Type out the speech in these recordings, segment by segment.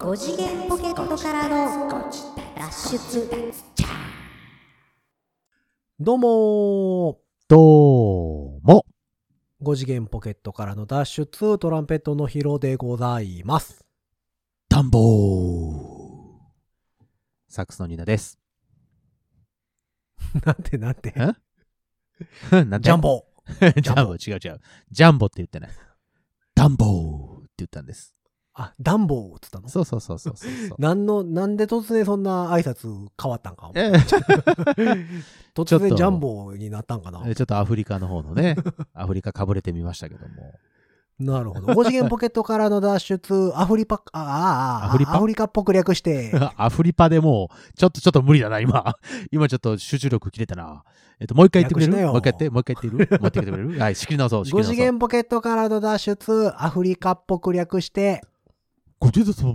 5次元ポケットからの脱出どうもーどうも。5次元ポケットからの脱出トランペットのヒロでございます。ダンボー。サックスのニーナです。なんてなんて？え？なんでジャンボ ジャンボ、違う違う。ジャンボって言ってない。ダンボーって言ったんです。あ、ダンボーっつったの？そうそうそうそうそうそう。なんの、なんで突然そんな挨拶変わったんか？え 突然ジャンボーになったんかな？えちょっとアフリカの方のね、アフリカかぶれてみましたけども。なるほど。5次元ポケットからの脱出、アフリパ、あああ、アフリパ？アフリカっぽく略して、アフリパでもう、ちょっとちょっと無理だな、今。今ちょっと集中力切れたな。えっと、もう一回言ってくれる？もう一回やって、もう一回言ってる？もう一回言ってくれる？はい、仕切り直そう、仕切5り直そう。次元ポケットからの脱出、アフリカっぽく略して、ごちそうさ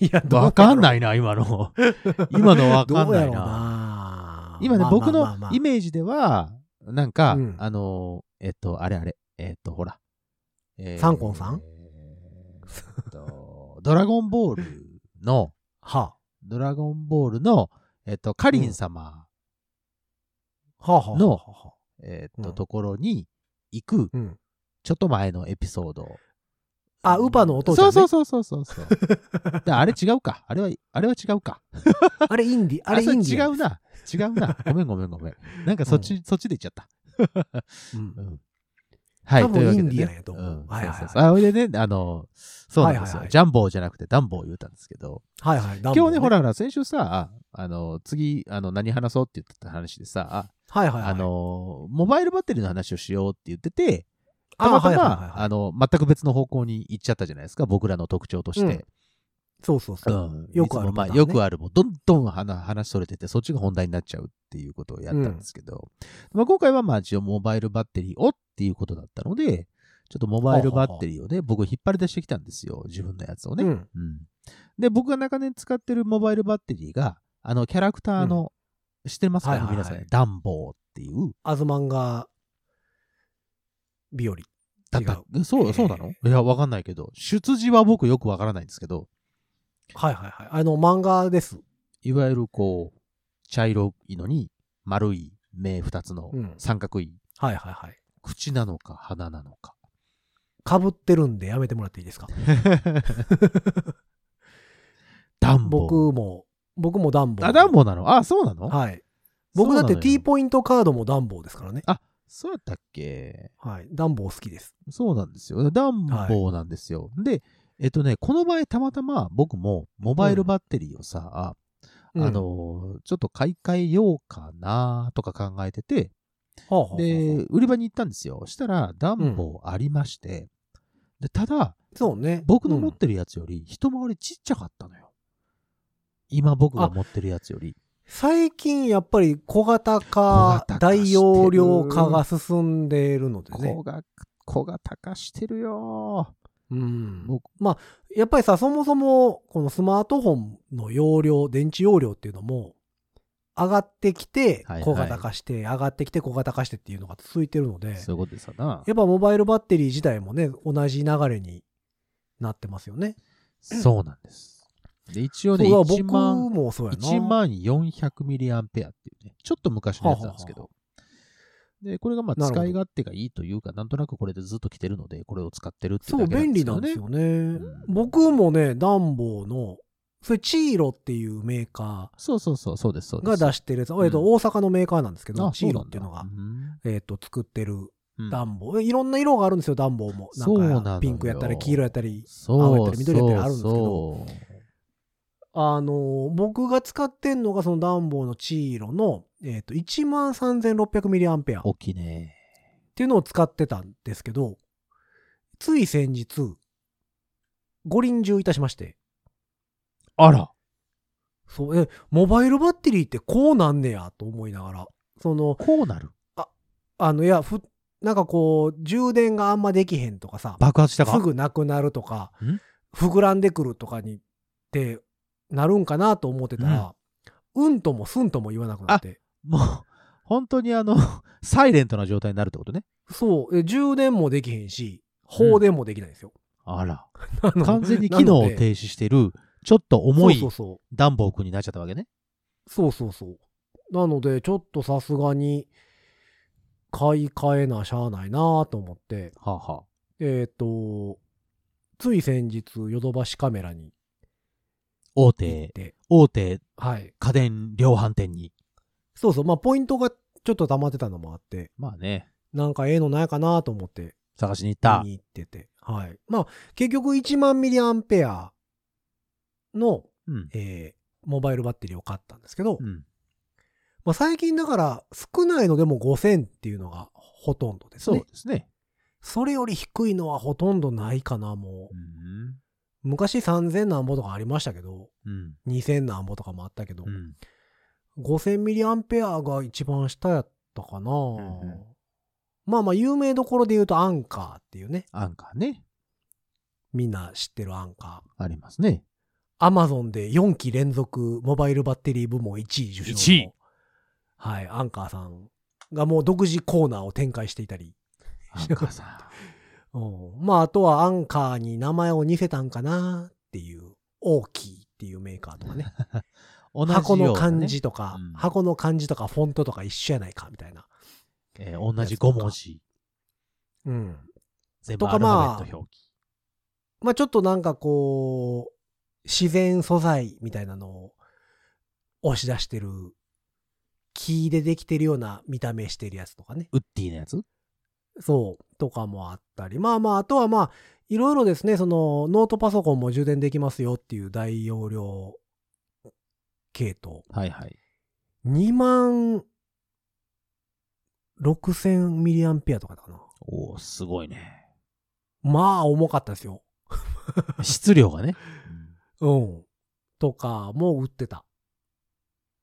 いや、まわかんい。ないな、今の。今のわかんないな。な今ね、まあ僕のまあまあまあイメージでは、なんか、うんあのー、えっと、あれあれ、えっと、ほら。えーサンコンさん？えーっと、ドラゴンボールの、はドラゴンボールの、えっと、カリン様、のえっと、うんところに行く、うん。ちょっと前のエピソード。あ、ウパのお父ちゃん、ね。そうそうそうそうそう あれ違うか。あれは、あれは違うか。あれインディ、あれイそンディ違うな。違うな。ごめんごめんごめん。なんかそっち、そっちで行っちゃった。うん うんはい。多分インディアンやと思ううんはいはいはいあ、ほいでね、あの、そうなんですよ。はいはいはいジャンボーじゃなくてダンボーを言ったんですけど、はいはい。今日ね、ほら、ほら、先週さ、あの、次、あの、何話そうって言ってた話でさ、はいはいはい。あ、の、モバイルバッテリーの話をしようって言ってて、たあまたま、あの、全く別の方向に行っちゃったじゃないですか、僕らの特徴として。そうそうそう。うんよくあるまあ、よくある、もうどんどん話話それてて、そっちが本題になっちゃうっていうことをやったんですけど、まあ、今回はまあ一応モバイルバッテリーをっていうことだったので、ちょっとモバイルバッテリーをね、僕引っ張り出してきたんですよ、自分のやつをね。うん。うんで、僕が長年使ってるモバイルバッテリーが、あの、キャラクターの、知ってますか、はいはいはい皆さんね。ダンボーっていう。アズマンガ日和。だったそう、そうなの？いや、わかんないけど、出自は僕よくわからないんですけど、はいはいはい。あの、漫画です。いわゆるこう、茶色いのに、丸い目二つのうん三角い、はいはいはい。口なのか鼻なのか。かぶってるんでやめてもらっていいですか？ダンボー。僕も、僕もダンボー。あ、ダンボーなの？あ、そうなの？はい。僕だって T ポイントカードもダンボーですからね。あ、そうやったっけ？はい。ダンボー好きです。そうなんですよ。ダンボーなんですよ。で、えっとね、この場合たまたま僕もモバイルバッテリーをさ、うんあ、の、ちょっと買い替えようかなとか考えてて、はあはあはあで、売り場に行ったんですよ。したら、ダンボーありまして、で、ただ、そうね。僕の持っうんてるやつより一回りちっちゃかったのよ。今僕が持ってるやつより。最近やっぱり小型小化、型化大容量化が進んでいるのでね小。型化してるよ。うん。僕まあ、やっぱりさ、そもそも、このスマートフォンの容量、電池容量っていうのも、上がってきてはいはい小型化して、上がってきて小型化してっていうのが続いてるので、そういうことでさな。やっぱモバイルバッテリー自体もね、同じ流れになってますよね。そうなんです。で、一応ね、そうだ1万、僕もそうやな。1万400ミリアンペアっていうね、ちょっと昔のやつなんですけど。で、これがまあなるほど使い勝手がいいというか、なんとなくこれでずっと来てるので、これを使ってるっていうそう、だけ便利なんですよね。ん僕もね、ダンボーの、それチーロっていうメーカそうそうそう、そうです、そうーです。が出してるやつ、んえっと、大阪のメーカーなんですけど、あチーロっていうのがえっと、作ってるうんダンボー。いろんな色があるんですよ、ダンボーも。そうなんか、ピンクやったり、黄色やったり。青やったり緑やったりあるんですけどそうそうあのー、僕が使ってんのがそのダンボーのチーロの、えっと、13,600ミリアンペアっ大きいね。ていうのを使ってたんですけど、つい先日、ご臨終いたしまして、あら。そう、え、モバイルバッテリーってこうなんねやと思いながら、その、こうなる？あの、いや、ふ、なんかこう、充電があんまできへんとかさ、爆発したか？すぐなくなるとかん、膨らんでくるとかにってなるんかなと思ってたら、うん、ともすんとも言わなくなって。もう、本当にあの、サイレントな状態になるってことね。そう、え充電もできへんし、放電もできないんですよ。あら。あの完全に機能を停止してる、ちょっと重い。暖房君になっちゃったわけね。そうそうそう。なので、ちょっとさすがに、買い替えなしゃあないなと思って、はあ、はえっ、と、つい先日、ヨドバシカメラに大手、て、大手はい。家電量販店に。そうそう、まあ、ポイントがちょっと溜まってたのもあって、まあね、なんかええのないかなと思って、探しに行った見。に行ってて。はい。まあ、結局1万ミリアンペアの、うん。えーモバイルバッテリーを買ったんですけど、うん。まあ、最近だから少ないのでも5000っていうのがほとんどですそうね。ですね。それより低いのはほとんどないかな、もうう。ん。昔3000何ぼとかありましたけど、うん。2000何ぼとかもあったけどう、ん。5000ミリアンペアが一番下やったかな、んうんまあまあ有名どころで言うとアンカーっていうね、アンカーね。みんな知ってるアンカー。ありますね。アマゾンで4期連続モバイルバッテリー部門1位受賞の。1位はい、アンカーさんがもう独自コーナーを展開していたり。アンカーさうんまああとはアンカーに名前を似せたんかなっていう、オーキーっていうメーカーとかね。ん。同じ箱の漢字とか、うん箱の漢字とかフォントとか一緒やないかみたいな。えー同じ5文字。うん。全部アルファベット表記。まあちょっとなんかこう、自然素材みたいなのを押し出してる、木でできてるような見た目してるやつとかね。ウッディのやつ？そう、とかもあったり。まあまあ、あとはまあ、いろいろですね、その、ノートパソコンも充電できますよっていう大容量系統。はいはい。2万6000ミリアンペアとかだかな。おおすごいね。まあ、重かったですよ。質量がね。うん。とかも売ってた。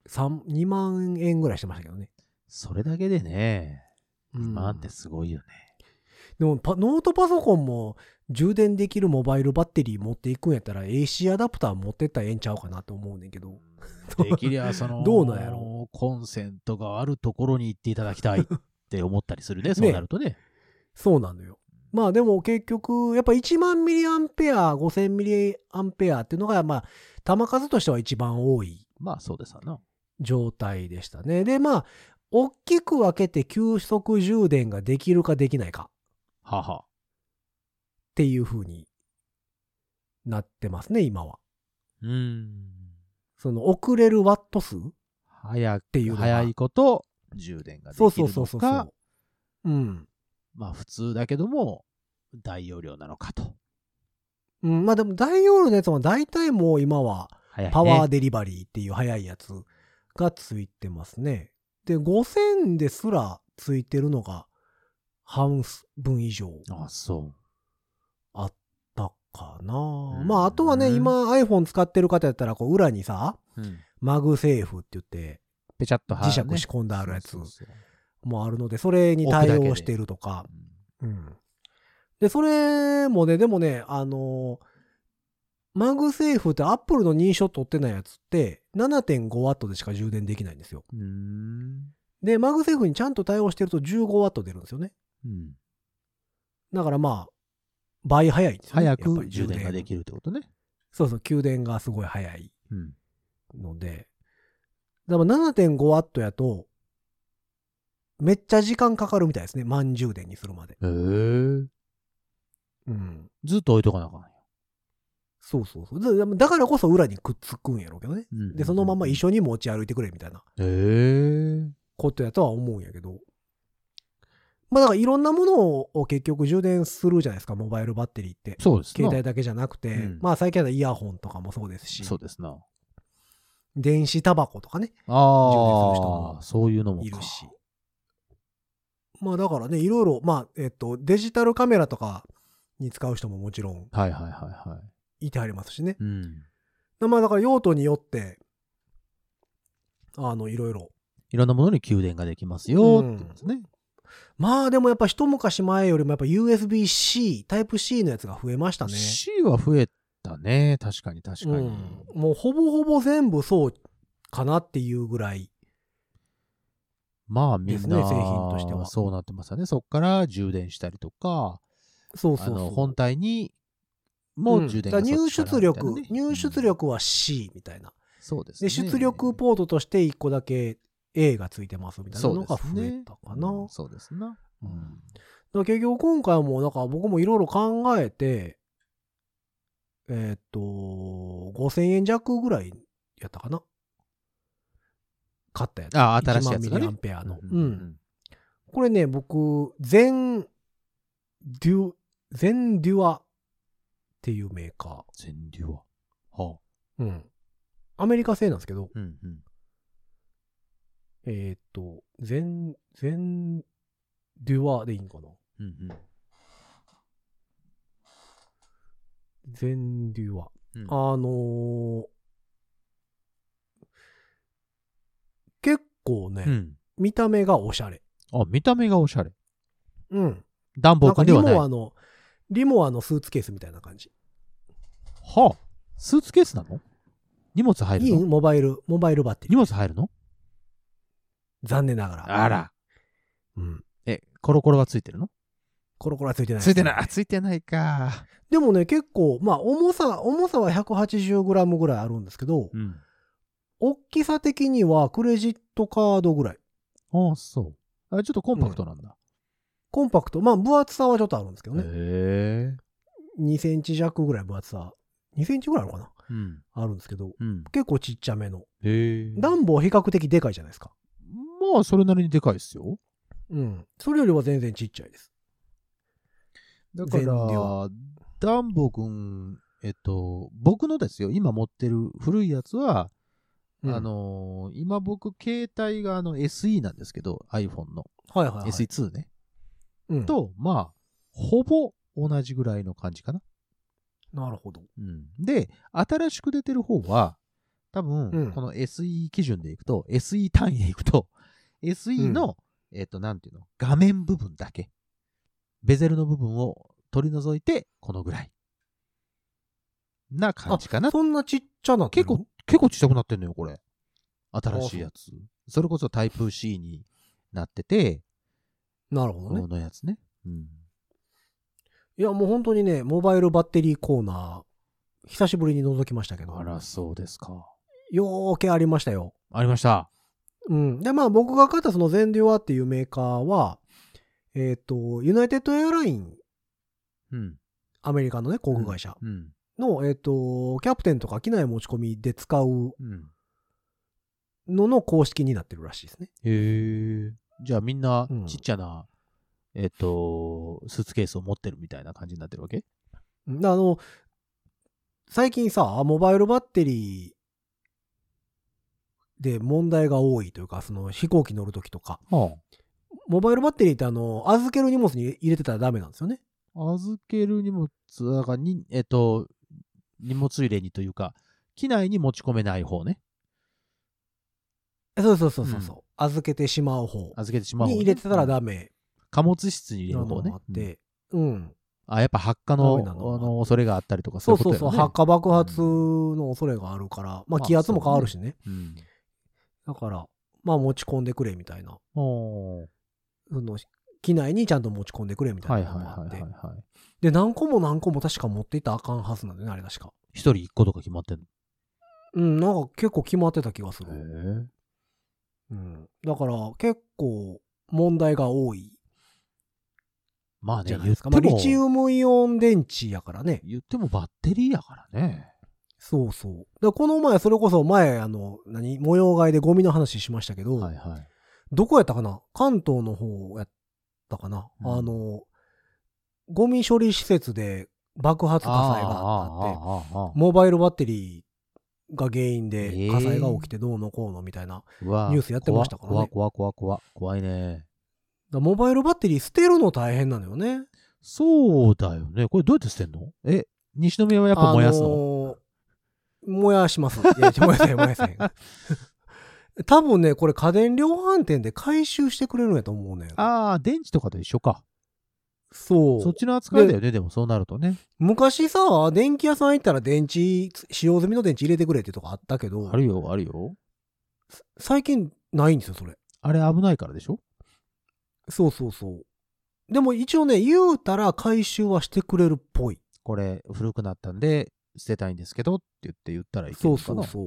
三2万円ぐらいしてましたけどね。それだけでね、うんまあってすごいよね。でもパ、ノートパソコンも充電できるモバイルバッテリー持っていくんやったら AC アダプター持ってったらええんちゃうかなと思うねんけど。できりゃ、その、どうなんやろ？コンセントがあるところに行っていただきたいって思ったりするね、そうなるとね。そうなのよ。まあでも結局、やっぱ1万ミリアンペア、5000ミリアンペアっていうのが、まあ、弾数としては一番多いまあそうですわな。状態でしたね。で、まあ、大きく分けて急速充電ができるかできないかはは。っていう風になってますね、今は。うーん。その遅れるワット数早く、ていうのが早いこと充電ができるそうのかそうそうそうそう。うん。まあ普通だけども、大容量なのかと。うん、まあでも大容量のやつは大体もう今は。パワーデリバリーっていう早いやつがついてますね。で、5000ですらついてるのが半分以上あ、そあったかな。うんまああとはね、今 iPhone 使ってる方やったらこう裏にさ、う。うん。 MagSafe って言ってぺちゃっと磁石仕込んであるやつもあるので、それに対応してるとか。うん。で、それもね、でもね、あの MagSafe って Apple の認証取ってないやつって7.5ワットでしか充電できないんですよ。うん。うーん。で、 MagSafe にちゃんと対応してると15ワット出るんですよね。うん。だからまあ、倍早いんですよね。早く充電ができるってことね。そうそう、給電がすごい早いうん。ので。だから7.5ワットやと、めっちゃ時間かかるみたいですね。満充電にするまで。へえ。うん。ずっと置いとかなあかんよ。そうそうそう。だだからこそ裏にくっつくんやろうけどね。うんで、そのまま一緒。緒に持ち歩いてくれみたいな。ことやとは思うんやけど。まあだからいろんなものを結局充電するじゃないですか、モバイルバッテリーって。そうですな携帯だけじゃなくて、うんまあ最近はイヤホンとかもそうですし、そうですな。電子タバコとかね、あ充電する人もあ、そういうのもかいるし。まあだからね、いろいろ、まあ、えっと、デジタルカメラとかに使う人ももちろんはいはいはいはい。いてはりますしね。うん。まあだから用途によって、あの、いろいろ。いろんなものに給電ができますよってことですね。まあでもやっぱ一昔前よりもやっぱ USB-C、タイプ C のやつが増えましたね。C は増えたね。確かに確かに。うん、もうほぼほぼ全部そうかなっていうぐらい。まあみんな、製品としてはそうなってますよね。そこから充電したりとか、そうそうそう。あの本体にも充電がうんだから入出力、入出力は C みたいな。で、そうですね。出力ポートとして1個だけ A がついてますみたいなのが増えたかな。うんそうですな。ううん結局今回も、なんか僕もいろいろ考えて、えーっと、5000円弱ぐらいやったかな。買ったやつ。あ、新しいやつ1がね。万ミリアンペアの。ううんん。これね、僕、全、デュ、全デュアっていうメーカ全流は。はあ。ー。うん。アメリカ製なんですけど、うんうん。えーっと、全、全デュアでいいんかな。うんうん。全デュア。うんあのー結構ね、うん。見た目がおしゃれ。あ、見た目がおしゃれ。うん。暖房なんかリ君ではない。はモアの、リモアのスーツケースみたいな感じ。あ。スーツケースなの？荷物入いい？るのモバイル、モバイルバッテリ荷ー。物入るの？残念ながら。あら。うん。え、コロコロがついてるの？コロコロはついてない、ついてない。あついてないか。でもね、結構、まあ、重さ、重さは 180g ぐらいあるんですけど、うん。大きさ的にはクレジットカードぐらい。ああ、そう。あちょっとコンパクトなんだ。コンパクト。まあ、分厚さはちょっとあるんですけどね。へえ。2センチ弱ぐらい分厚さ。2センチぐらいあるのかな？うん。あるんですけど、うん。結構ちっちゃめの。暖房比較的でかいじゃないですか。まあ、それなりにでかいですよ。うん。それよりは全然ちっちゃいです。だから、ダンボ君、えっと、僕のですよ、今持ってる古いやつは、うんあ、のー今僕、携帯があの SE なんですけど、iPhone の。はいはい、はい。SE2 ね。うん、と、まあ、ほぼ同じぐらいの感じかな。なるほど。うん。で、新しく出てる方は、多分、うんこの SE 基準でいくと、SE 単位でいくと、SE の、えっ、と、なんていうの、画面部分だけ、ベゼルの部分を取り除いて、このぐらい。な感じかな。そんなちっちゃな結構、結構ちっちゃくなってんのよ、これ。新しいやつ。それこそタイプ C になってて、なるほどねこ。のやつね。うん。いや、もう本当にね、モバイルバッテリーコーナー、久しぶりに覗きましたけど、あら、そうですか。よーけありましたよ。ありました。うん。で、まあ僕が買ったそのゼンデュアっていうメーカーは、えっ、と、ユナイテッドエアライン、うん。アメリカのね、航空会社うん。の、えっ、と、キャプテンとか機内持ち込みで使ううん。のの公式になってるらしいですね。へえ。じゃあみんなうんちっちゃな、えっ、と、スーツケースを持ってるみたいな感じになってるわけ？うんあの、最近さ、モバイルバッテリーで問題が多いというか、その飛行機乗るときとか、はモバイルバッテリーってあの、預ける荷物に入れてたらダメなんですよね。あ。預ける荷物、だからに、えっ、と、荷物入れにというか、機内に持ち込めない方ね。そうそうそうそうそう、預けてしまう方預けてしまう方、に入れてたらうんダメ貨物室に入れる方ねのがあっ。て、うん。あ、やっぱ発火の、あの、恐れがあったりとか、そうそうそう、発火爆発の恐れがあるから、まあまあ気圧も変わるしね。うん。だから、まあ持ち込んでくれみたいな。その、機内にちゃんと持ち込んでくれみたいなのもあってはいはいはい。はい。で、何個も何個も確か持っていったらあかんはずなんだよね、あれ確か。一人一個とか決まってんのうん、なんか結構決まってた気がする。へうん。だから結構問題が多いまあね、言ってですか。まあリも、チウムイオン電池やからね。言ってもバッテリーやからね。そうそう。だこの前、それこそ前、あの、何、模様替えでゴミの話しましたけど、はいはい。どこやったかな？関東の方やったかな、うんあの、ゴミ処理施設で爆発火災があって、モバイルバッテリーが原因えーで火災が起きてどうのこうのみたいな。ニュースやってましたからね怖怖怖怖怖怖いね。らモバイルバッテリー捨てるの大変なのよね。そうだよね。これどうやって捨てんの？え、西宮はやっぱ燃やすの、あのー燃やします。いや、燃やせん、燃やせん。多分ね、これ家電量販店で回収してくれるんやと思うねん。ああ、電池とかと一緒か。そう。そっちの扱いだよね、でもそうなるとね。昔さ、電気屋さん行ったら電池、使用済みの電池入れてくれってとこあったけどあ、るよ、あるよ。最近ないんですよ、それ。あれ危ないからでしょ？そうそうそう。でも一応ね、言うたら回収はしてくれるっぽい。これ古くなったんで捨てたいんですけどって言って言ったらいけそうそうそ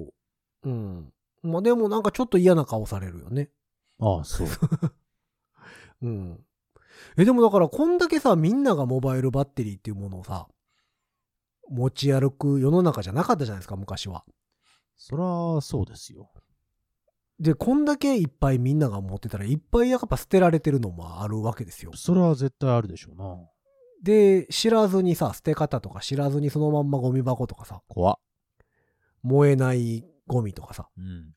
う。うん。まあでもなんかちょっと嫌な顔されるよね。ああ、そう。うん。え、でもだからこんだけさ、みんながモバイルバッテリーっていうものをさ、持ち歩く世の中じゃなかったじゃないですか、昔は。そら、そうですよ。で、こんだけいっぱいみんなが持ってたら、いっぱいやっぱ捨てられてるのもあるわけですよ。それは絶対あるでしょうな。で、知らずにさ、捨て方とか知らずにそのまんまゴミ箱とかさ、怖っ。燃えないゴミとかさ、うん。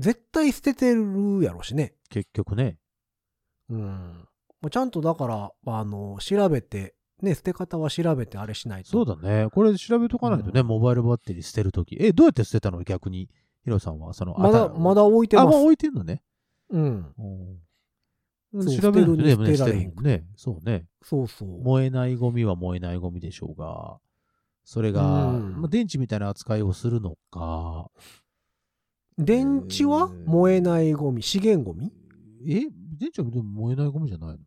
絶対捨ててるやろしね。結局ね。うん。まあちゃんとだから、あの、調べて、ね、捨て方は調べてあれしないと。そうだね。これ調べとかないとね、うんモバイルバッテリー捨てるとき。え、どうやって捨てたの？逆に。ヒロさんは、その、まだ、まだ置いてまあ、す。もう置いてんのね。うん。調べるとね、捨てるに捨てられへん捨てね。そうね。そうそう。燃えないゴミは燃えないゴミでしょうが、それが、うんまあ、電池みたいな扱いをするのか、電池はえー燃えないゴミ、資源ゴミ？え電池はでも燃えないゴミじゃないの？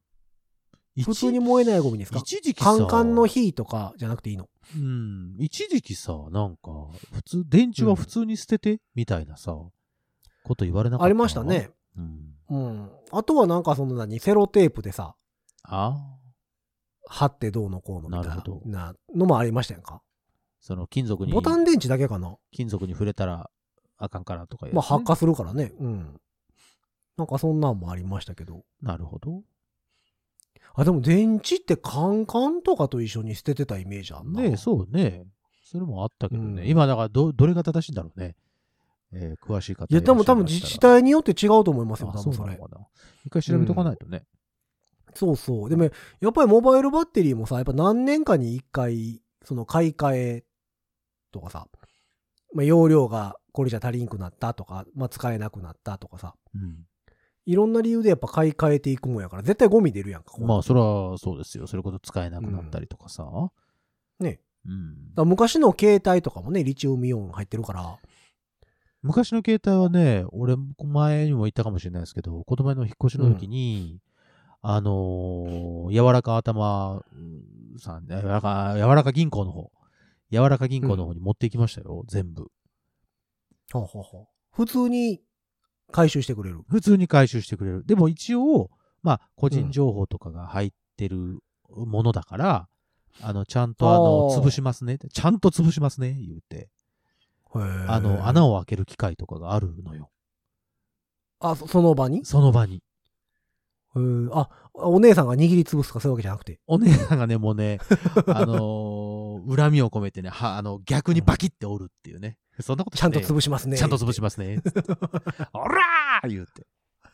一普通に燃えないゴミですか？一時期さ、カンカンの火とかじゃなくていいの？うん、一時期さ、なんか、普通、電池は普通に捨てて、みたいなさ、こと言われなかったありました。ね。うん。うん。あとはなんかその何、セロテープでさ、ああ、貼ってどうのこうのみたいななるほどなのもありましたやんか。その金属に、ボタン電池だけかな金属に触れたらあかんからとかまあ発火するからね。うん。なんかそんなんもありましたけど。なるほど。あ、でも電池ってカンカンとかと一緒に捨ててたイメージあんな。ねそうね。それもあったけどね。うん今、だからど、どれが正しいんだろうね。えー詳しい方いや、でも多分自治体によって違うと思いますよ、あ多分それそうなの。かな。一回調べとかないとね。そうそう。でも、やっぱりモバイルバッテリーもさ、やっぱ何年かに一回、その買い替えとかさ、まあ、容量がこれじゃ足りんくなったとか、まあ、使えなくなったとかさ、うん。いろんな理由でやっぱ買い替えていくもんやから、絶対ゴミ出るやんか。まあ、それはそうですよ。それこそ使えなくなったりとかさ。ね。うん。だから昔の携帯とかもね、リチウムイオン入ってるから、昔の携帯はね、俺、前にも言ったかもしれないですけど、子供の引っ越しの時に、あのー柔らか頭さん、柔らか、柔らか銀行の方、柔らか銀行の方に持って行きましたよ、全部。ほうほうほう普通に回収してくれる。普通に回収してくれる。でも一応、まあ、個人情報とかが入ってるものだから、あの、ちゃんとあの、潰しますね。ちゃんと潰しますね、言うて。ああの、穴を開ける機械とかがあるのよ。あ、そその場に？その場に。あ、お姉さんが握りつぶすとかそういうわけじゃなくて？お姉さんがね、もうね、あのー恨みを込めてね、は、あの、逆にバキって折るっていうね。そんなことちゃんと潰しますね。ちゃんと潰しますね。おらー言うて。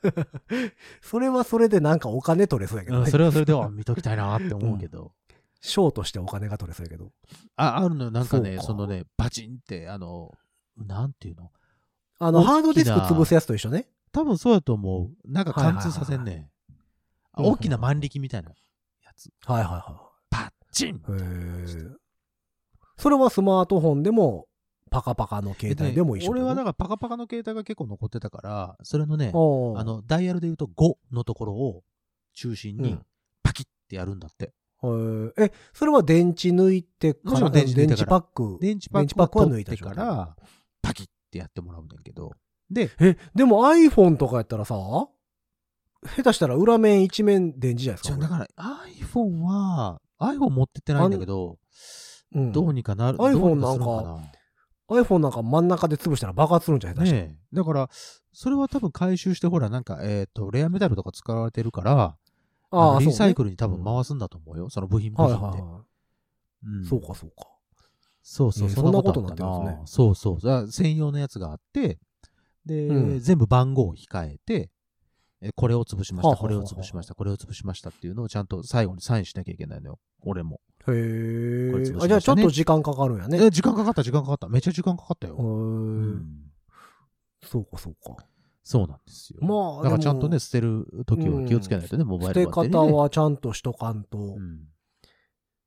それはそれでなんかお金取れそうやけどね。うんそれはそれでは見ときたいなって思うけど。ショーとしてお金が取れそうやけど。あ、あるのよ。なんかね、そのね、バチンって、あの、なんていうの？あの、ハードディスク潰すやつと一緒ね。多分そうやと思う。なんか貫通させんね。大きな万力みたいなやつ。はいはいはパッチンそれはスマートフォンでも、パカパカの携帯でも一緒俺はだだからパカパカの携帯が結構残ってたから、それのね、ああの、ダイヤルで言うと5のところを中心にうんパキッてやるんだって。の。え、それは電池抜いてから、電池電池パック？電池パックは抜いた状態から、パキッてやってもらうねんけど。で、え、でも iPhone とかやったらさ、下手したら裏面一面電池じゃないですか。だから iPhone は、iPhone 持ってってないんだけど、うんどうにかなる。iPhone どうにかするのか iPhone なんか真ん中で潰したら爆発するんじゃない？ですか。ねえ。だから、それは多分回収して、ほら、なんか、えっ、と、レアメタルとか使われてるから、あリサイクルルに多分回すんだと思うよ。その部品部はい品で。はいはうんい。そうかそうか。そうそう、えーそんなことになってるんですねそうそう。だから専用のやつがあって、で、うん全部番号を控えて、えこれを潰しました、はあはあはあこれを潰しました、これを潰しましたっていうのをちゃんと最後にサインしなきゃいけないのよ。俺も。へえね。あ、じゃあちょっと時間かかるんやね。え、時間かかった、時間かかった。めっちゃ時間かかったよ。へーうんそうかそうか。そうなんですよ。まあだからちゃんとね、捨てる時は気をつけないとね、モバイ捨てルバッテリー、ね。方はちゃんとしとかんと。うん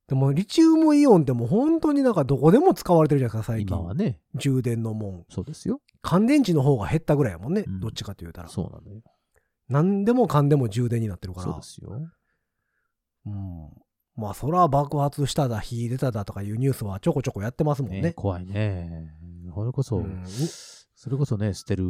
でも、リチウムイオンってもう本当になんかどこでも使われてるじゃないですか、最近。今はね、充電のもん。そうですよ。乾電池の方が減ったぐらいやもんね。うんどっちかと言うたら。そうなのよ。何でもかんでも充電になってるから。そうですよ。うん。まあ、そら爆発しただ、火出ただとかいうニュースはちょこちょこやってますもんね。ね怖いね。それこそ、うんそれこそね、捨てる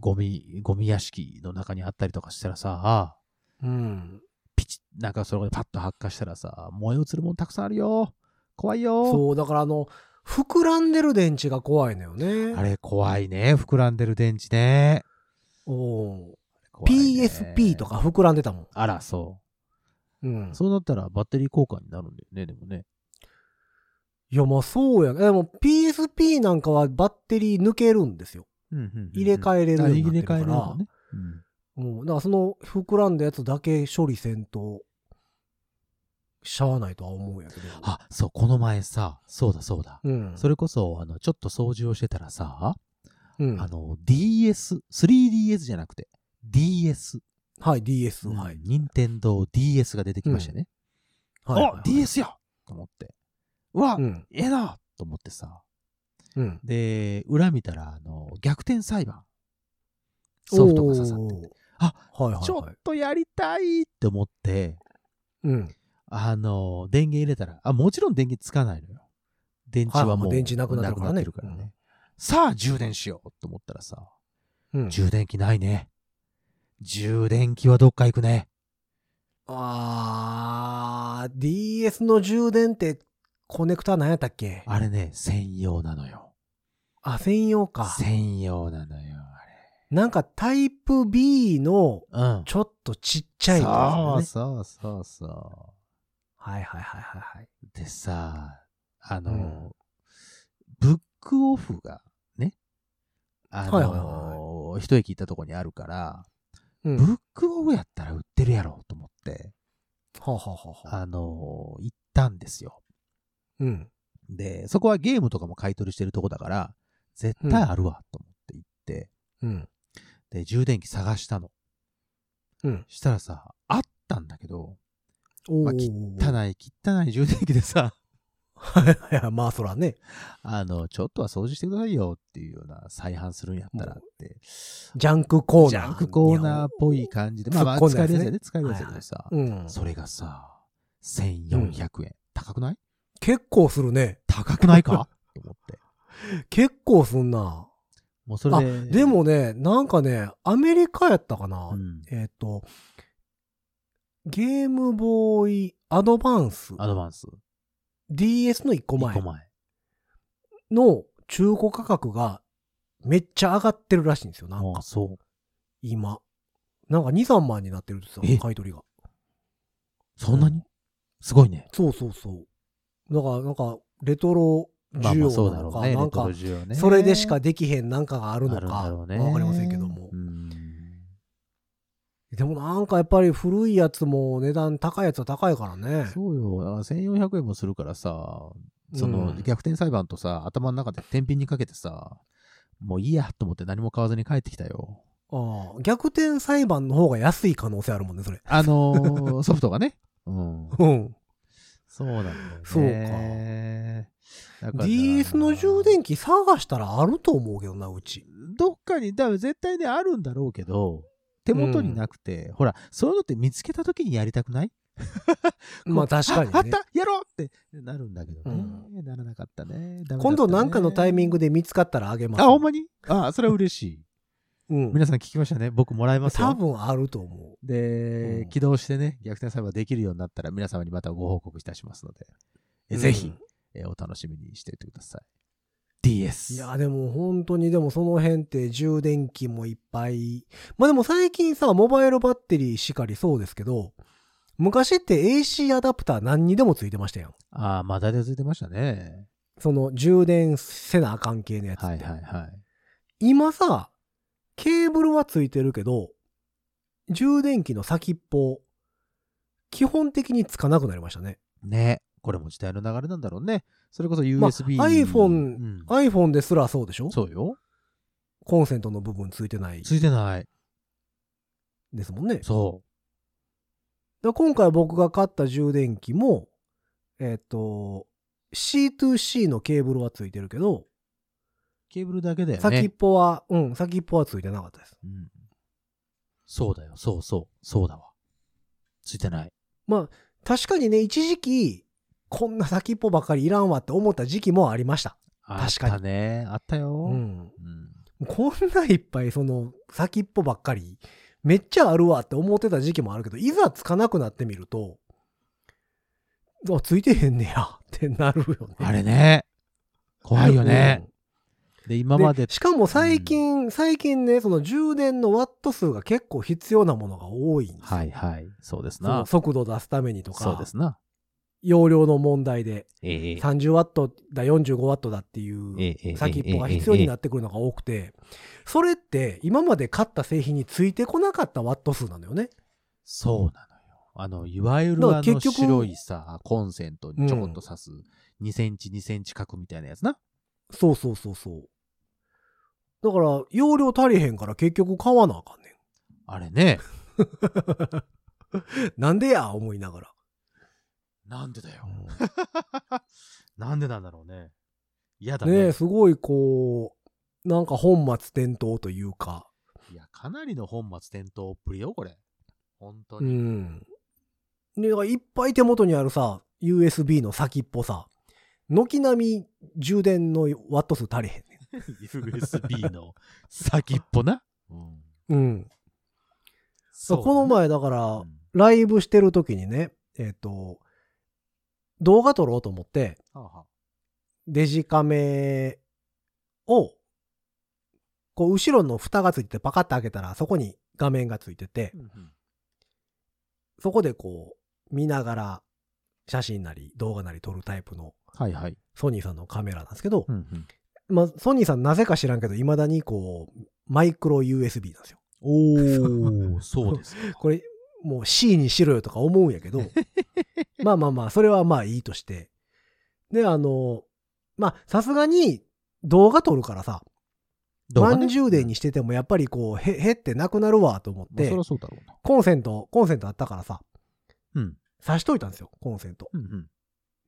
ゴミ、ゴミ屋敷の中にあったりとかしたらさ、うん。ピチッ、なんかそれでパッと発火したらさ、燃え移るもんたくさんあるよ。怖いよ。そう、だからあの、膨らんでる電池が怖いのよね。あれ怖いね。膨らんでる電池ね。お怖いね PSP と。か膨らんでたもん。あら、そう。うん。そうなったらバッテリー交換になるんだよね、でもね。いや、まあそうやね。でも PSP なんかはバッテリー抜けるんですよ。うんうんうんうん入れ替えれるようになってるからあ入れ替えれるのね。うんうん。だからその膨らんだやつだけ処理せんと、しゃあないとは思うんやけど。あ、そう、この前さ、そうだそうだ。うん。それこそ、あの、ちょっと掃除をしてたらさ、うん。あの、DS、3DS じゃなくて、DS。はい、DS。はい。任天堂 DS が出てきましたね。はい。あ !DS やと思って。うわ、うん。ええなと思ってさ。うん。で、裏見たら、あの、逆転裁判。ソフトが刺さってて。あはいはいはい。ちょっとやりたいって思って、うん。あの、電源入れたら、あ、もちろん電源つかないのよ。電池はもう、はい電池なくなってるからねなくなってるからね。さあ、充電しようと思ったらさ、うん。充電器ないね。充電器はどっか行くね。あー、DS の充電ってコネクタ何やったっけ？あれね、専用なのよ。あ、専用か。専用なのよ、なんかタイプ B のあれ。うん。ちょっとちっちゃいやつですよね。そうそうそうそはいはいはいはいはい。う。でさ、あの、うんブックオフがね、あの、はいはい一駅行ったとこにあるから、うん。ブックオフやったら売ってるやろと思って、はあ、はあはあの、行ったんですよ。うん。で、そこはゲームとかも買い取りしてるとこだから、絶対あるわと思って行って、うん。で、充電器探したの。うん。したらさ、あったんだけど、まあ。汚い、汚い充電器でさ、は いはいはい。まあそらね。あの、ちょっとは掃除してくださいよっていうような再販するんやったらって、ジャンクコーナー。ジャンクコーナーっぽい感じで、まあまあ使えるやつやね、使えるやつやけどさ、うん。それがさ、1400円。高くない？結構するね。高くないか？と思って。結構すんな。もうそれで。でもね、なんかね、アメリカやったかな。うん、えっ、と、ゲームボーイアドバンス、アドバンス。DS の1個1前個前。の中古価格がめっちゃ上がってるらしいんですよ。なんかそう。今。なんか2、3万になってるんですよえ、買い取りが。そんなに？すごいね。そうそうそう。だから、なんか、レトロ需まあまあそう要なのか、だろうね。なんかレトロ、需要ね。それでしかできへんなんかがあるのか。わかりませんけどもう。ん。でもなんかやっぱり古いやつも値段高いやつは高いからね。そうよ。だから1400円もするからさ、そのうん逆転裁判とさ、頭の中で天秤にかけてさ、もういいやと思って何も買わずに帰ってきたよ。ああ逆転裁判の方が安い可能性あるもんね、それ。あのーソフトがね。うん。うん。そうなんだよね。そうか。DS の充電器探したらあると思うけどな、うち。どっかに、多分絶対ね、あるんだろうけど、手元になくて、ほら、そういうのって見つけた時にやりたくない？まあ確かにね。ああったやろうってなるんだけどね。ならなかったね。たね今度なんかのタイミングで見つかったらあげます。あ、ほんまに？あ、それは嬉しい。うん。皆さん聞きましたね。僕もらいますよ。多分あると思で、うん起動してね、逆転裁判できるようになったら皆様にまたご報告いたしますので、えう。ぜひうん、えお楽しみにしておいてください。DS。いや、でも本当にでもその辺って充電器もいっぱい。まあでも最近さ、モバイルバッテリーしかりそうですけど、昔って AC アダプター何にでもついてましたやん。ああ、まだでついてましたね。その充電せなあかん系のやつって。はいはいはい。今さ、ケーブルはついてるけど、充電器の先っぽ、基本的につかなくなりましたね。ね。これも時代の流れなんだろうね。それこそまあ USB。iPhone うん iPhone ですらそうでしょ？そうよ。コンセントの部分ついてないついてない。ですもんね。そで今回僕が買った充電器も、えっ、と、C2C のケーブルはついてるけど、う。ケーブルだけだよね。先っぽは、うん、先っぽはついてなかったです。うん。そうだよ。そうそう。そうだわ。ついてない。まあ、確かにね、一時期、こんな先っぽばっかりいらんわって思った時期もありました。あっ確かにたね。あったよ。ううんん。こんないっぱいその先っぽばっかり、めっちゃあるわって思ってた時期もあるけど、いざつかなくなってみると、あ、ついてへんねやってなるよね。あれね。怖いよね。で、今うん。までで、しかも最近、最近ね、その充電のワット数が結構必要なものが多いんですよ。はいはい。そうですな。速度出すためにとか、そうですな。容量の問題で、ええ30ワットだ、45ワットだっていう先っぽが必要になってくるのが多くて、それって今まで買った製品についてこなかったワット数なのよね。そうなのよ。あの、いわゆるあの白いさ、コンセントにちょこっと挿す2センチ2センチ角みたいなやつな。そうそうそうそう。だから、容量足りへんから結局買わなあかんねあれね。ん。なんでや思いながら。なんでだよ。なんでなんだろうね。嫌だね。ねえ、すごいこう、なんか本末転倒というか、いや、かなりの本末転倒っぷりよ、これ。本当うに。ん。で、いっぱい手元にあるさ、USB の先っぽさ、軒並み充電のワット数足りへんね USB の先っぽな？うん。ん。うん。そうこの前だから、うんライブしてる時にね、えっ、と、動画撮ろうと思って、デジカメを、こう、後ろの蓋がついててパカッと開けたら、そこに画面がついてて、そこでこう、見ながら、写真なり動画なり撮るタイプの。ソニーさんのカメラなんですけど、まあ、ソニーさんなぜか知らんけど、未だにこう、マイクロ USB なんですよ。おー、そうですか。これ、もう C にしろよとか思うんやけど、まあまあまあ、それはまあいいとして。で、あの、まあ、さすがに動画撮るからさ、満充電にしててもやっぱりこう、へ、へってなくなるわと思って。コンセント、コンセントあったからさ、うん。挿しといたんですよ、コンセント。うんうん。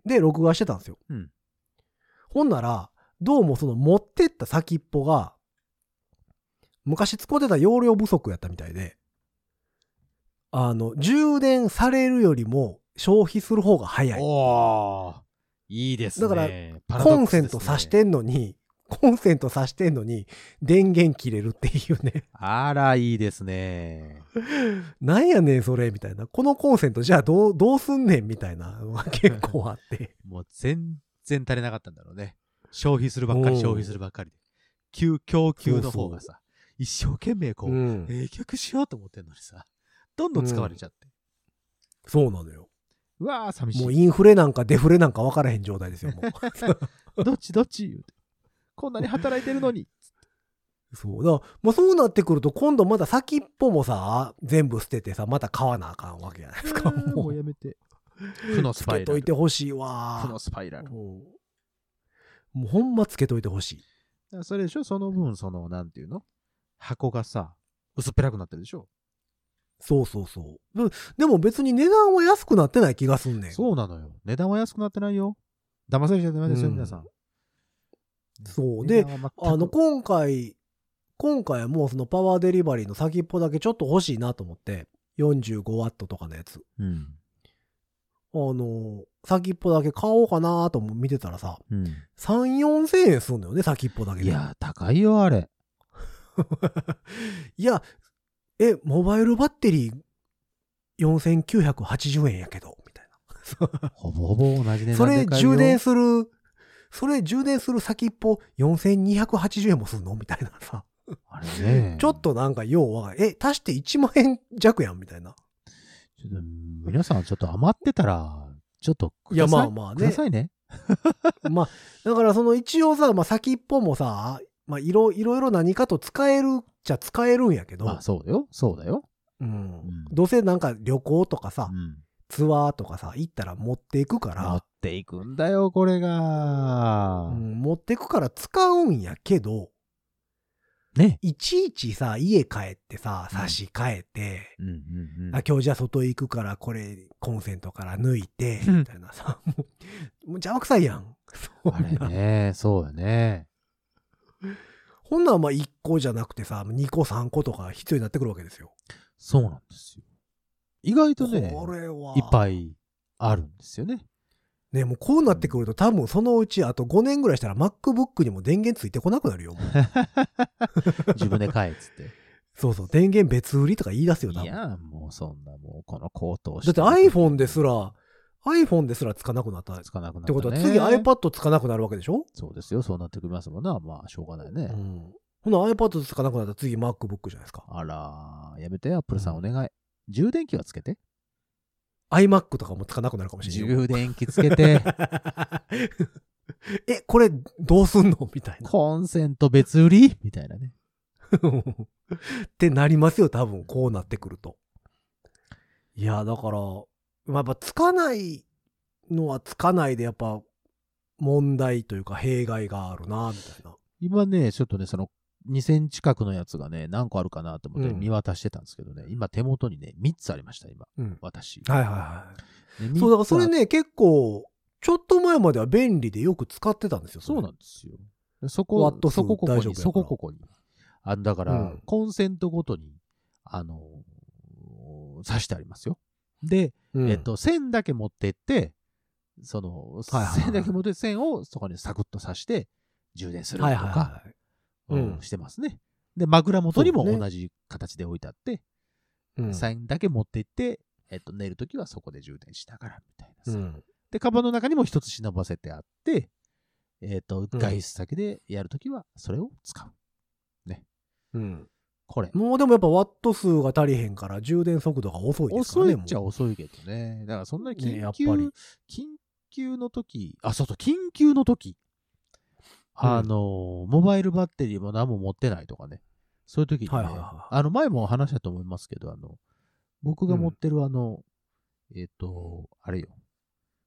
で、録画してたんですよ。うんほんなら、どうもその持ってった先っぽが、昔使ってた容量不足やったみたいで、あの、充電されるよりも消費する方が早い。おー、いいですね。だからコンセント挿してんのに、コンセント挿してんのに、電源切れるっていうね。あら、いいですね。なんやねん、それ、みたいな。このコンセント、じゃあどう、どうすんねん、みたいなのが結構あって。もう全然足りなかったんだろうね。消費するばっかり、消費するばっかりで。供供給の方がさ、一生懸命こう、うん。冷却しようと思ってんのにさ、どんどん使われちゃって。そうなのよ。うわー、寂しい。もうインフレなんかデフレなんか分からへん状態ですよ、もう。どっちどっち？言うて。こんなに働いてるのに。そう。だもうそうなってくると、今度まだ先っぽもさ、全部捨ててさ、また買わなあかんわけじゃないですか。ももう、うやめて。負のスつけといパイラル。てほしいわ負のスパイラル。もうほんまつけといてほしい。それでしょ？その分、その、なんていうの？箱がさ、薄っぺらくなってるでしょ？そうそうそう。ででも別に値段は安くなってない気がすんねん。そうなのよ。値段は安くなってないよ。騙されちゃダメですよ、うん皆さん。そうであの、今回、今回はもうそのパワーデリバリーの先っぽだけちょっと欲しいなと思って、45ワットとかのやつ。うん。あの、先っぽだけ買おうかなとも見てたらさ、うん。3、4千円すんのよね、先っぽだけで。いや、高いよ、あれ。いや、え、モバイルバッテリー4980円やけど、みたい ほぼほぼ同じ値な。それ充電する、それ充電する先っぽ4280円もすんの？みたいなさ。あれね。ちょっとなんかようわかんえ、足して1万円弱やんみたいな。ちょっと皆さんちょっと余ってたら、ちょっとくいやださまあまあねくださいね。まあ、だからその一応さ、まあ先っぽもさ、まあいろいろいろ何かと使えるっちゃ使えるんやけど、まあそうだよ。そうだよ。うんんどうせなんか旅行とかさ、うん。ツアーとかさ、行ったら持っていくか持らっ、ていくんだよ、これが。うん持っていくから使うんやけど、ね。いちいちさ、家帰ってさ、うん差し替えて、うんうんうん。あ、今日じゃあ外行くからこれコンセントから抜いて、う んみたいなさ、もう、もう邪魔くさいやん。そんあれなね、そうだね。ほんならまあ1個じゃなくてさ、2個3個とか必要になってくるわけですよ。そうなんですよ。意外とね、これは。いっぱいあるんですよね。ね、もうこうなってくると多分そのうちあと5年ぐらいしたら MacBook にも電源ついてこなくなるよ。自分で買えっつって。そうそう、電源別売りとか言い出すよ、多分。いや、もうそんな、もうこの高騰だって iPhone ですら、iPhone ですらつかなくなった。っつかなくなった、ね。てことは次 iPad つかなくなるわけでしょ？そうですよ。そうなってくりますもんな。まあ、しょうがないね。うん。ほな iPad つかなくなったら次 MacBook じゃないですか。あら、やめて、アップルさんお願い。充電器はつけて。iMac とかもつかなくなるかもしれないよ。充電器つけて。え、これどうすんの？みたいな。コンセント別売り？みたいなね。ってなりますよ、多分、こうなってくると。いや、だから、まあ、やっぱつかないのはつかないで、やっぱ、問題というか、弊害があるな、みたいな。今ね、ちょっとね、その、2000近くのやつがね、何個あるかなと思ってうん見渡してたんですけどね、今手元にね、3つありました、今。うん。私。はいはいはい。ねそう、だからそれ。ね、結構、ちょっと前までは便利でよく使ってたんですよ。あそうなんんですよ。でそこそこここに、そこここに。あだから、うんコンセントごとに、あのー挿してありますよ。で、うんえっと、線だけ持ってって、その、はいはいはい線だけ持って線をそこにサクッと挿して、充電するとはいか、はいはい。うんうんしてますね。で、枕元にも同じ形で置いてあって、うん線だけ持って行って、えっと、寝るときはそこで充電しながら、みたいなさ。うん。で、カバンの中にも一つ忍ばせてあって、えっ、と、ん外出先でやるときはそれを使う。うん。これ。もうでもやっぱワット数が足りへんから充電速度が遅いですからね。遅いっちゃ遅いけどね。だからそんな緊ねやっ急、ぱり緊急の時、あ、そうそう、緊急の時、あの、モバイルバッテリーも何も持ってないとかね。そういう時にね、はいはいはいあの、前も話したと思いますけど、あの、僕が持ってるあの、えっ、と、あれよ、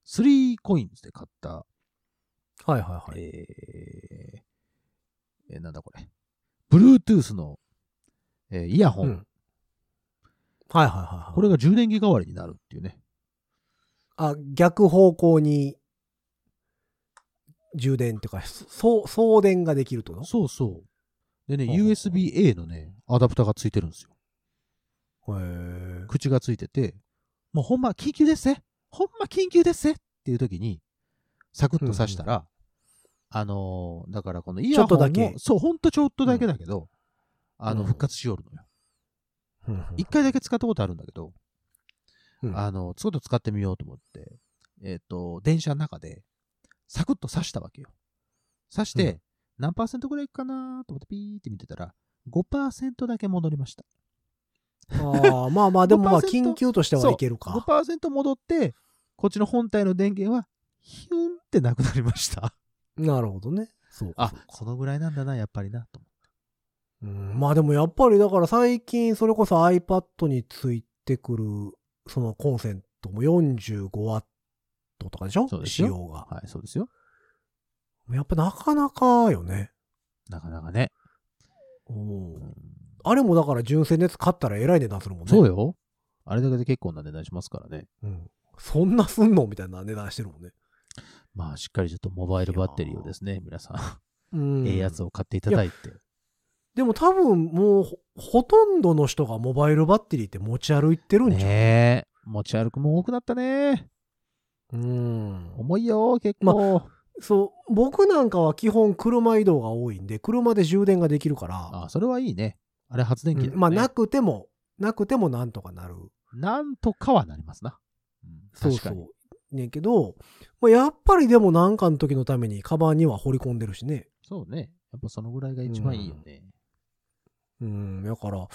3コインズで買った、はいはいはい。えーえーなんだこれ。Bluetooth の、えーイヤホン、うんはいはいはいはい。これが充電器代わりになるっていうね。あ、逆方向に充電っていうか、送電ができると？そうそう。でね、USB-A のね、アダプターがついてるんですよ。へー口がついてて、もうほんま緊急ですねほんま緊急ですねっていう時に、サクッと刺したら、あのーだからこのイヤホンちょっとだけもそう、ほんとちょっとだけだけど、あの、うん復活しよるのよ。一回だけ使ったことあるんだけど、うんあの、ちょっと使ってみようと思って、えっ、と、電車の中で、サクッと刺したわけよ。刺して、うん何パーセントぐらいかなと思ってピーって見てたら、5%だけ戻りました。ああ、まあまあ、でもまあ、5%緊急としてはいけるか。5%戻って、こっちの本体の電源は、ヒュンってなくなりました。なるほどね。そうか。あ、そのぐらいなんだな、やっぱりな、と思うん、まあでもやっぱりだから最近それこそ iPad についてくるそのコンセントも 45W とかでしょ？そうですよ仕様が。はい、そうですよ。やっぱなかなかよね。なかなかね。あれもだから純正のやつ買ったらえらい値段するもんね。そうよ。あれだけで結構な値段しますからね。うん。そんなすんのみたいな値段してるもんね。まあ、しっかりちょっとモバイルバッテリーをですね、皆さん、うん。ええやつを買っていただいて。でも多分もうほほとんどの人がモバイルバッテリーって持ち歩いてるんじゃん。ねえ。持ち歩くも多くなったね。うん。重いよ、結構。そう、僕なんかは基本車移動が多いんで、車で充電ができるから、あ、それはいいね。あれ発電機ね、うんまあなくても、なくてもなんとかなる。なんとかはなりますな。うんそう。そう。ねんけど、まあ、やっぱりでもなんかの時のためにカバンには掘り込んでるしね。そうね。やっぱそのぐらいが一番いいよね。うん、だから、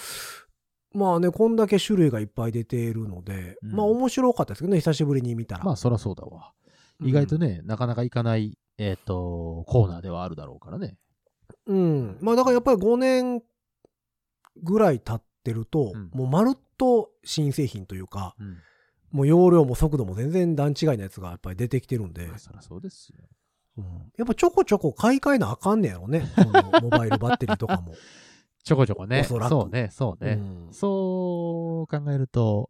まあね、こんだけ種類がいっぱい出ているので、うんまあ面白かったですけどね、久しぶりに見たら。まあ、そらそうだわ。意外とね、なかなかいかない、えっ、と、コーナーではあるだろうからね。うん。まあだからやっぱり5年ぐらい経ってると、うんもうまるっと新製品というか、うん。もう容量も速度も全然段違いのやつがやっぱり出てきてるんで、まあそらそうですよ。うんやっぱちょこちょこ買い替えなあかんねやろね。そのモバイルバッテリーとかも。ちょこちょこね。おそうね、そうね。うんそう考えると、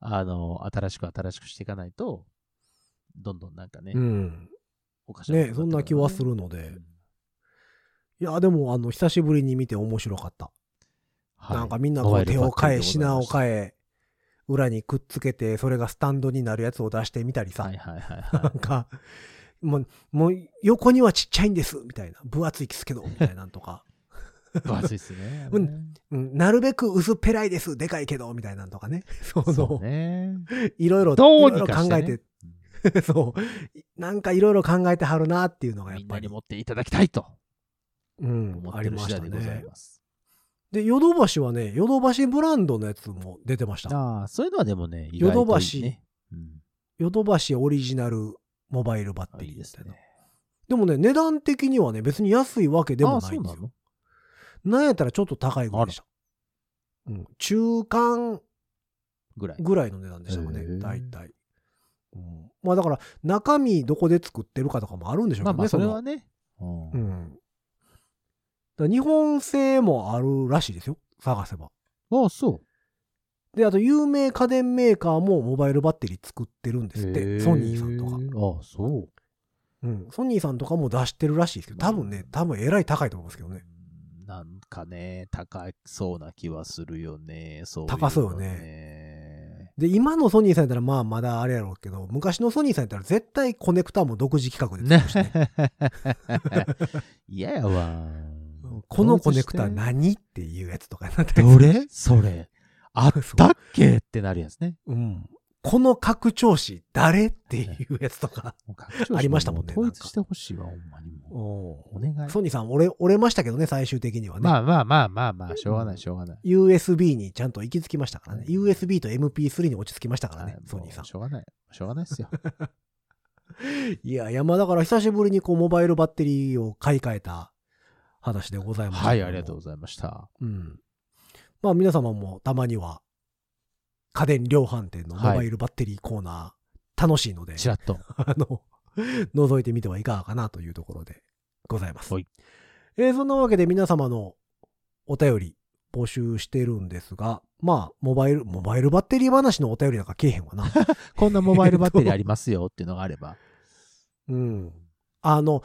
あの、新しく新しくしていかないと、どんどんなんかね、うん。おかしなことね、になってくるそんな気はするので。いや、でも、あの、久しぶりに見て面白かった。はいなんかみんなこう手を変え、品を変え、裏にくっつけて、それがスタンドになるやつを出してみたりさ。はいはいはいなはんか、もう、もう横にはちっちゃいんです、みたいな。分厚いですけど、みたいなんとか。い。分厚いっすね。うんうん、なるべく薄っぺらいです、でかいけど、みたいなんとかね。そ そうの、ね。いろいろ、どうにいろいろか考えねて、そう。なんかいろいろ考えてはるなっていうのがやっぱりみんなに。持っていただきたいとうん思、あってるりましたね。で、ヨドバシはね、ヨドバシブランドのやつも出てました。ああ、そういうのはでもね、意ヨドバシ。ヨドバシオリジナルモバイルバッテリーみたいな。ね。でもね、値段的にはね、別に安いわけでもないんですよ。なんやったらちょっと高いぐらいでした。うん、中間ぐらい。ぐらいの値段でしたかねへえ、大体。うん、まあだから、中身どこで作ってるかとかもあるんでしょうけどね、まあまあ、それのはね。うんうん。だ日本製もあるらしいですよ、探せば。ああ、そう。で、あと有名家電メーカーもモバイルバッテリー作ってるんですっへて、えソニーさんとか。ああ、そう。うん。ソニーさんとかも出してるらしいですけど、多分ね、多分えらい高いと思うんですけどね。なんかね、高そうな気はするよね。そういうの高そうよね。で、今のソニーさんやったらまあまだあれやろうけど、昔のソニーさんやったら絶対コネクタも独自企画でね作るしね。嫌やわ。このコネクタ何っていうやつとかになったりどれ？それ。あったっけ？ってなるやつね。うん。この拡張子誰っていうやつとか。ありましたもんね統一してほしいわ、ほんまにもう。お願い。ソニーさん折れ、折れましたけどね、最終的にはね。まあまあまあまあまあ、しょうがない、しょうがない。USB にちゃんと行き着きましたからね。うん USB と MP3 に落ち着きましたからねはい、ソニーさん。しょうがない。しょうがないっすよ。い やいや、まあだから久しぶりにこうモバイルバッテリーを買い替えた話でございます。はい、ありがとうございました。うん。まあ皆様もたまには家電量販店のモバイルバッテリーコーナー楽しいので、ちらっと。あの、覗いてみてはいかがかなというところでございます。はいえーそんなわけで皆様のお便り募集してるんですが、まあ、モバイル、モバイルバッテリー話のお便りなんかけえへんわな。こんなモバイルバッテリーありますよっていうのがあれば。うん。あの、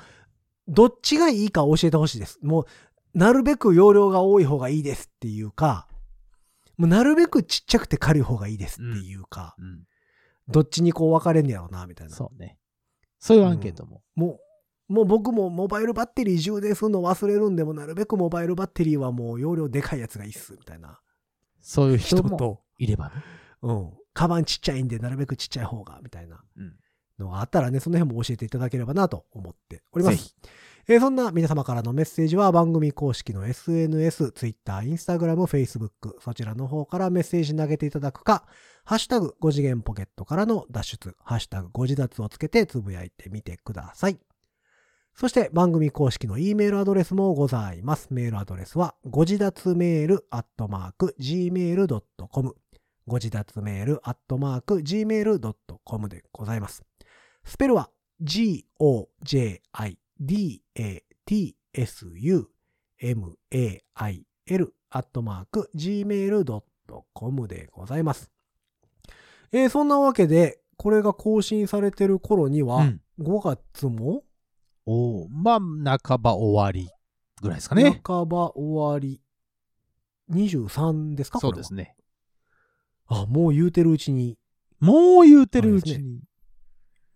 どっちがいいか教えてほしいです。もう、なるべく容量が多い方がいいですっていうか、もうなるべくちっちゃくて軽い方がいいですっていうか、うん。どっちにこう分かれんねやろな、みたいな。そうね。そういうアンケートも。もう、もう僕もモバイルバッテリー充電するの忘れるんでも、なるべくモバイルバッテリーはもう容量でかいやつがいいっす、みたいなそういう人と、いればね。うん。カバンちっちゃいんで、なるべくちっちゃい方が、みたいなうんのがあったらね、その辺も教えていただければなと思っております。えーそんな皆様からのメッセージは番組公式の SNS、Twitter、Instagram、Facebook、そちらの方からメッセージ投げていただくか、ハッシュタグ5次元ポケットからの脱出、ハッシュタグ5次脱をつけてつぶやいてみてください。そして番組公式の E メールアドレスもございます。メールアドレスは、ご自立メールアットマーク gmail.com ご自立メールアットマーク gmail.com でございます。スペルは g-o-j-i アットマーク gmail.com でございます。えーそんなわけで、これが更新されてる頃には、うん5月も？おおまあ、半ば終わりぐらいですかね。半ば終わり。23ですか？そうですね。あ、もう言うてるうちに、もう言うてるうちに。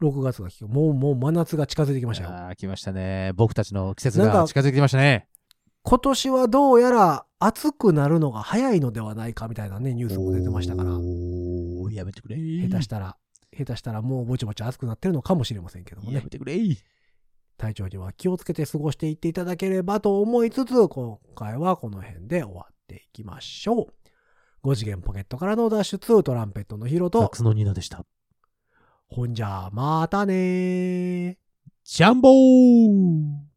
6月がもう、もう真夏が近づいてきましたよ。ああ、来ましたね。僕たちの季節が近づいてきましたね。今年はどうやら暑くなるのが早いのではないかみたいなね、ニュースも出てましたから、おーやめてくれ。下手したら、下手したらもうぼちぼち暑くなってるのかもしれませんけどもねやめ、てくれ。体調には気をつけて過ごしていっていただければと思いつつ、今回はこの辺で終わっていきましょう。5次元ポケットからの脱出、トランペットのヒロとサック、スのニーナでした。ほんじゃ、またね。ジャンボー